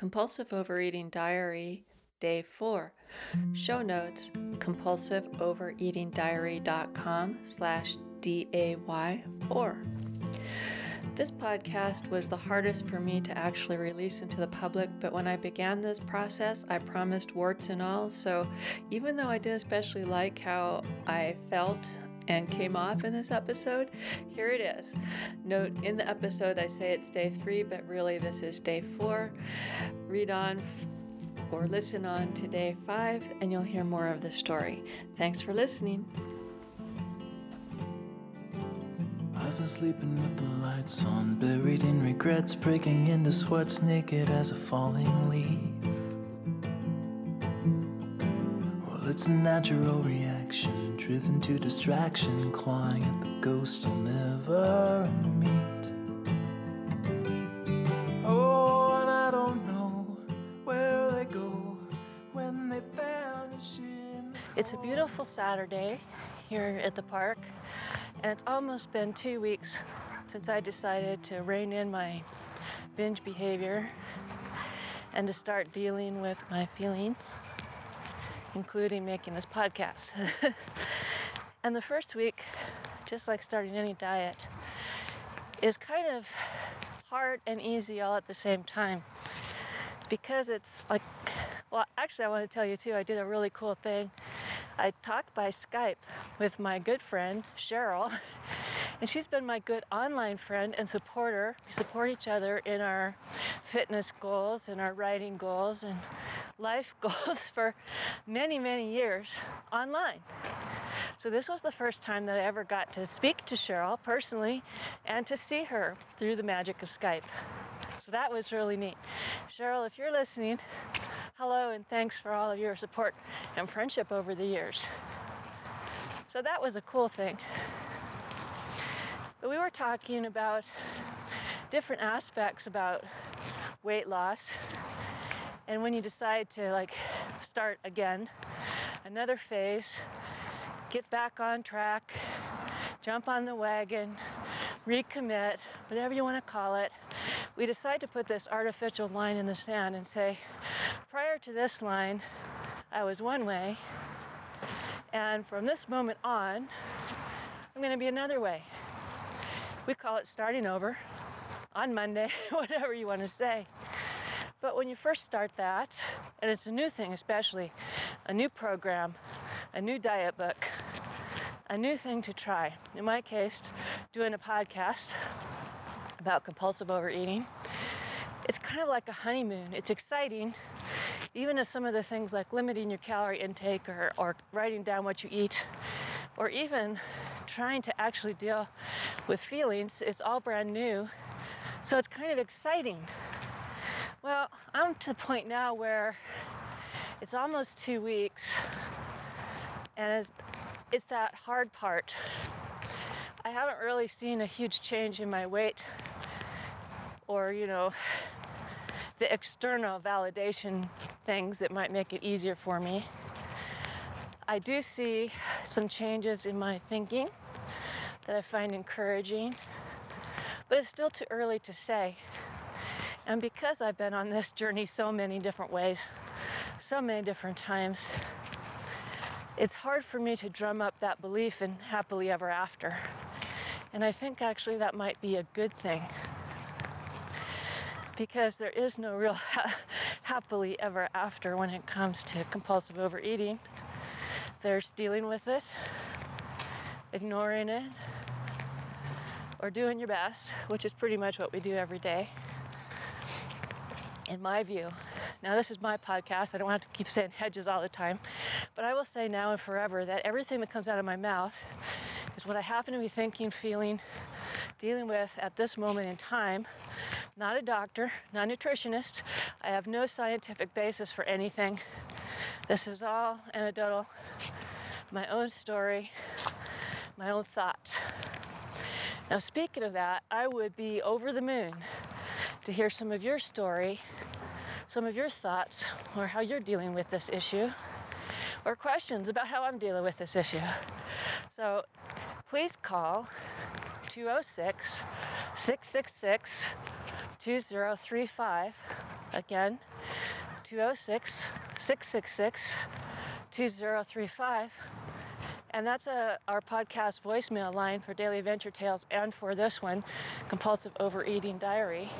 Compulsive Overeating Diary, Day 4. Show notes, compulsiveovereatingdiary.com slash D-A-Y-4. This podcast was the hardest for me to actually release into the public, but when I began this process, I promised warts and all. So even though I didn't especially like how I felt and came off in this episode, here it is. Note in the episode I say it's day three, but really this is day four. Read on or listen on to day five, and you'll hear more of the story. Thanks for listening. I've been sleeping with the lights on, buried in regrets, breaking into sweats, naked as a falling leaf. Well, it's a natural reaction driven to distraction, clawing at the ghosts I'll never meet. Oh, and I don't know where they go when they vanish in. It's a beautiful Saturday here at the park, and it's almost been two weeks since I decided to rein in my binge behavior and to start dealing with my feelings, including making this podcast. And the first week, just like starting any diet, is kind of hard and easy all at the same time. Because it's like, well, actually, I want to tell you too, I did a really cool thing. I talked by Skype with my good friend, Cheryl, and she's been my good online friend and supporter. We support each other in our fitness goals and our writing goals and life goals for many, many years online. So this was the first time that I ever got to speak to Cheryl personally and to see her through the magic of Skype. So that was really neat. Cheryl, if you're listening, hello and thanks for all of your support and friendship over the years. So that was a cool thing. But we were talking about different aspects about weight loss and when you decide to like start again another phase get back on track, jump on the wagon, recommit, whatever you want to call it. We decide to put this artificial line in the sand and say, prior to this line, I was one way, and from this moment on, I'm going to be another way. We call it starting over on Monday, whatever you want to say. But when you first start that, and it's a new thing, especially a new program, a new diet book, a new thing to try. In my case, doing a podcast about compulsive overeating. It's kind of like a honeymoon. It's exciting, even if some of the things like limiting your calorie intake or, or writing down what you eat, or even trying to actually deal with feelings, it's all brand new. So it's kind of exciting. Well, I'm to the point now where it's almost two weeks, and it's that hard part. I haven't really seen a huge change in my weight or, you know, the external validation things that might make it easier for me. I do see some changes in my thinking that I find encouraging, but it's still too early to say. And because I've been on this journey so many different ways, so many different times, it's hard for me to drum up that belief in happily ever after. And I think actually that might be a good thing. Because there is no real ha- happily ever after when it comes to compulsive overeating. There's dealing with it, ignoring it, or doing your best, which is pretty much what we do every day, in my view. Now, this is my podcast. I don't have to keep saying hedges all the time. But I will say now and forever that everything that comes out of my mouth is what I happen to be thinking, feeling, dealing with at this moment in time. Not a doctor, not a nutritionist. I have no scientific basis for anything. This is all anecdotal, my own story, my own thoughts. Now, speaking of that, I would be over the moon to hear some of your story some of your thoughts or how you're dealing with this issue or questions about how I'm dealing with this issue. So please call 206 666 2035 Again, 206 666 2035. And that's a, our podcast voicemail line for Daily Adventure Tales and for this one, Compulsive Overeating Diary.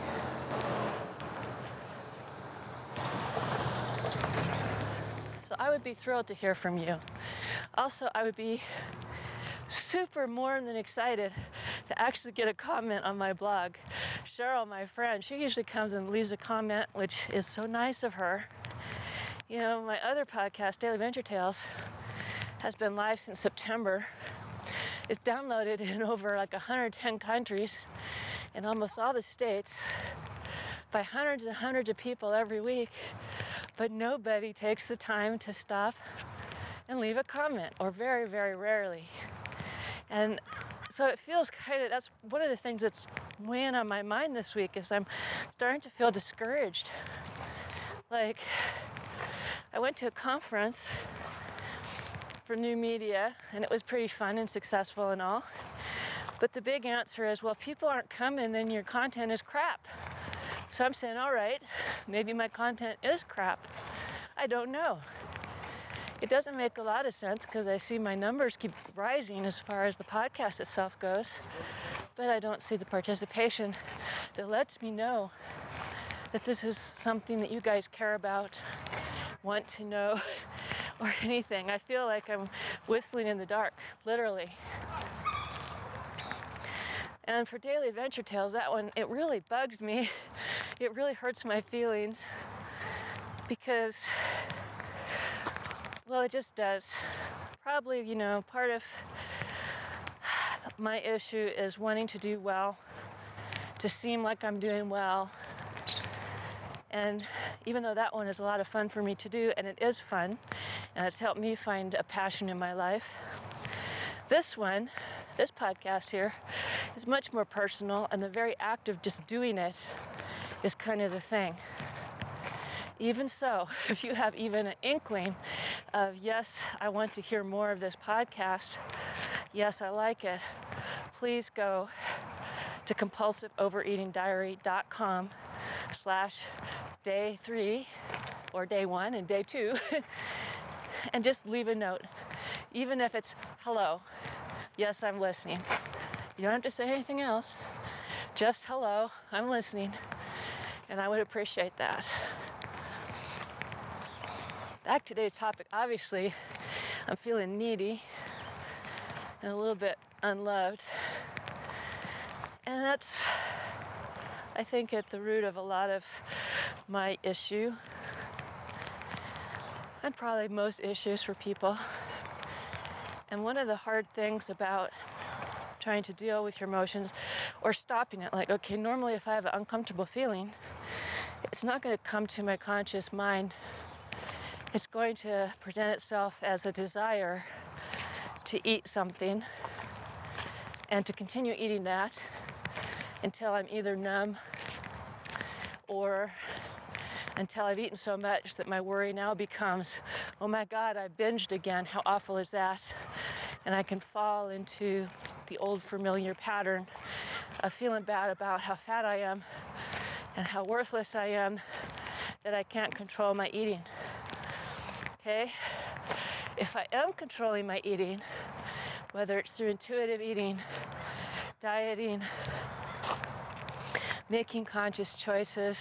So I would be thrilled to hear from you. Also, I would be super more than excited to actually get a comment on my blog. Cheryl, my friend, she usually comes and leaves a comment, which is so nice of her. You know, my other podcast, Daily Adventure Tales, has been live since September. It's downloaded in over like 110 countries in almost all the states by hundreds and hundreds of people every week. But nobody takes the time to stop and leave a comment, or very, very rarely. And so it feels kind of that's one of the things that's weighing on my mind this week is I'm starting to feel discouraged. Like I went to a conference for new media and it was pretty fun and successful and all. But the big answer is, well, if people aren't coming, then your content is crap. So I'm saying, all right, maybe my content is crap. I don't know. It doesn't make a lot of sense because I see my numbers keep rising as far as the podcast itself goes, but I don't see the participation that lets me know that this is something that you guys care about, want to know, or anything. I feel like I'm whistling in the dark, literally. And for Daily Adventure Tales, that one, it really bugs me. It really hurts my feelings because, well, it just does. Probably, you know, part of my issue is wanting to do well, to seem like I'm doing well. And even though that one is a lot of fun for me to do, and it is fun, and it's helped me find a passion in my life, this one, this podcast here, is much more personal, and the very act of just doing it is kind of the thing. Even so, if you have even an inkling of, yes, I want to hear more of this podcast, yes, I like it, please go to compulsiveovereatingdiary.com slash day three or day one and day two and just leave a note. Even if it's hello, yes, I'm listening. You don't have to say anything else. Just hello, I'm listening. And I would appreciate that. Back to today's topic, obviously, I'm feeling needy and a little bit unloved. And that's, I think, at the root of a lot of my issue and probably most issues for people. And one of the hard things about trying to deal with your emotions or stopping it, like, okay, normally if I have an uncomfortable feeling, it's not going to come to my conscious mind. It's going to present itself as a desire to eat something and to continue eating that until I'm either numb or until I've eaten so much that my worry now becomes, oh my God, I binged again. How awful is that? And I can fall into the old familiar pattern of feeling bad about how fat I am and how worthless I am that I can't control my eating. Okay? If I am controlling my eating, whether it's through intuitive eating, dieting, making conscious choices,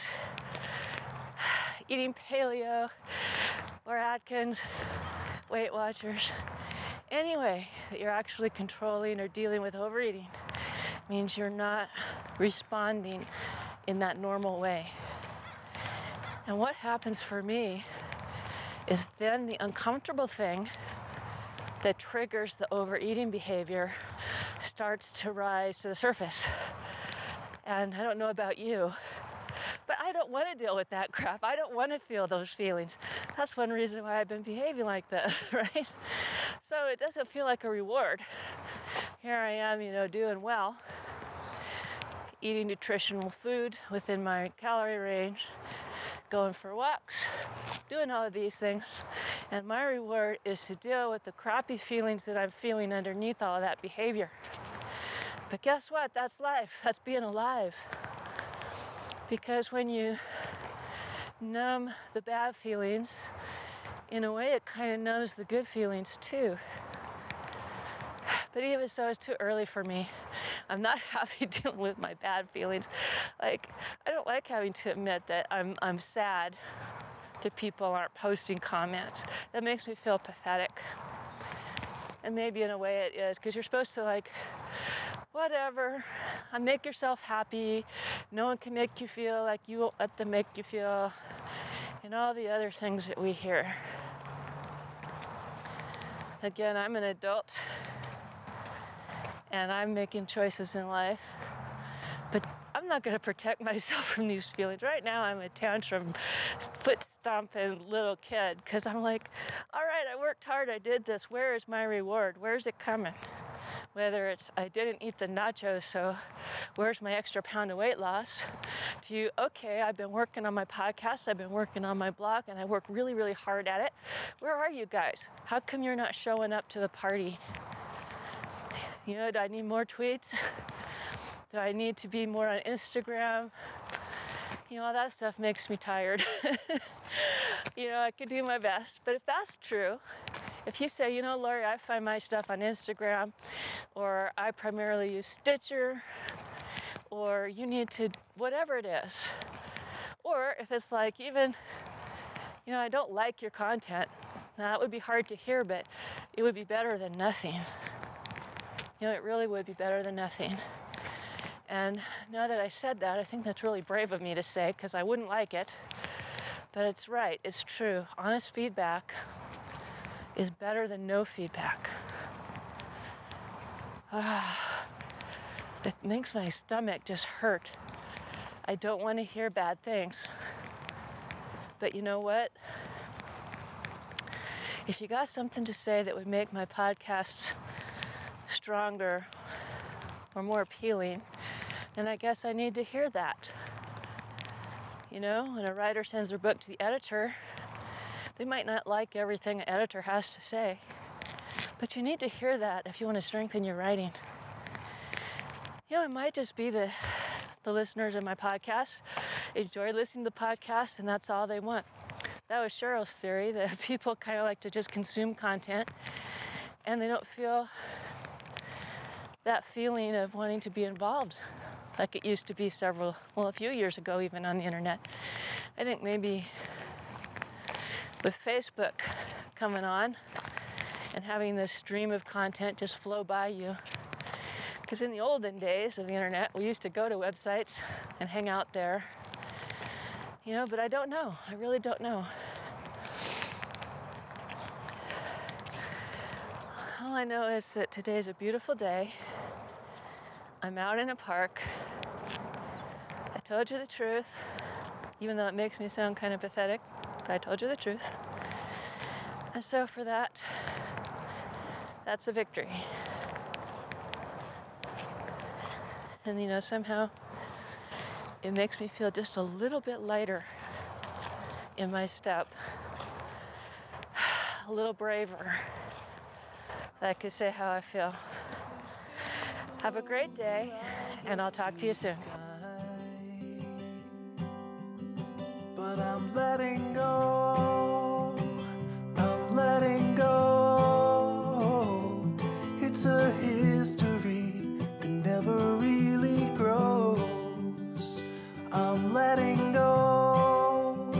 eating paleo or Atkins, Weight Watchers, any way that you're actually controlling or dealing with overeating means you're not responding in that normal way. And what happens for me is then the uncomfortable thing that triggers the overeating behavior starts to rise to the surface. And I don't know about you, but I don't want to deal with that crap. I don't want to feel those feelings. That's one reason why I've been behaving like that, right? So it doesn't feel like a reward. Here I am, you know, doing well, eating nutritional food within my calorie range, going for walks, doing all of these things. And my reward is to deal with the crappy feelings that I'm feeling underneath all of that behavior. But guess what? That's life. That's being alive. Because when you numb the bad feelings, in a way it kind of numbs the good feelings too. But even so, it's too early for me. I'm not happy dealing with my bad feelings. Like, I don't like having to admit that I'm, I'm sad that people aren't posting comments. That makes me feel pathetic. And maybe in a way it is, because you're supposed to, like, whatever, And make yourself happy. No one can make you feel like you won't let them make you feel, and all the other things that we hear. Again, I'm an adult and I'm making choices in life. But I'm not going to protect myself from these feelings. Right now, I'm a tantrum, foot stomping little kid because I'm like, all right, I worked hard, I did this. Where is my reward? Where's it coming? Whether it's I didn't eat the nachos, so where's my extra pound of weight loss? To you, okay, I've been working on my podcast, I've been working on my blog, and I work really, really hard at it. Where are you guys? How come you're not showing up to the party? You know, do I need more tweets? do I need to be more on Instagram? You know, all that stuff makes me tired. you know, I could do my best. But if that's true, if you say, you know, Lori, I find my stuff on Instagram, or I primarily use Stitcher, or you need to, whatever it is. Or if it's like, even, you know, I don't like your content, now that would be hard to hear, but it would be better than nothing. You know, it really would be better than nothing. And now that I said that, I think that's really brave of me to say because I wouldn't like it. But it's right, it's true. Honest feedback is better than no feedback. Ah, it makes my stomach just hurt. I don't want to hear bad things. But you know what? If you got something to say that would make my podcast stronger or more appealing, then I guess I need to hear that. You know, when a writer sends their book to the editor, they might not like everything an editor has to say, but you need to hear that if you want to strengthen your writing. You know, it might just be the, the listeners of my podcast enjoy listening to the podcast and that's all they want. That was Cheryl's theory that people kind of like to just consume content and they don't feel that feeling of wanting to be involved like it used to be several, well, a few years ago, even on the internet. I think maybe with Facebook coming on and having this stream of content just flow by you. Because in the olden days of the internet, we used to go to websites and hang out there. You know, but I don't know. I really don't know. All I know is that today is a beautiful day. I'm out in a park. I told you the truth, even though it makes me sound kind of pathetic, I told you the truth. And so for that, that's a victory. And you know, somehow it makes me feel just a little bit lighter in my step, a little braver. That I could say how I feel. Have a great day, and I'll talk to you soon. I'm letting go, I'm letting go. It's a history that never really grows. I'm letting go,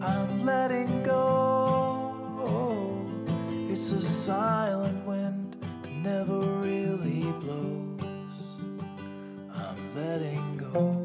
I'm letting go. It's a silent wind that never really blows. I'm letting go.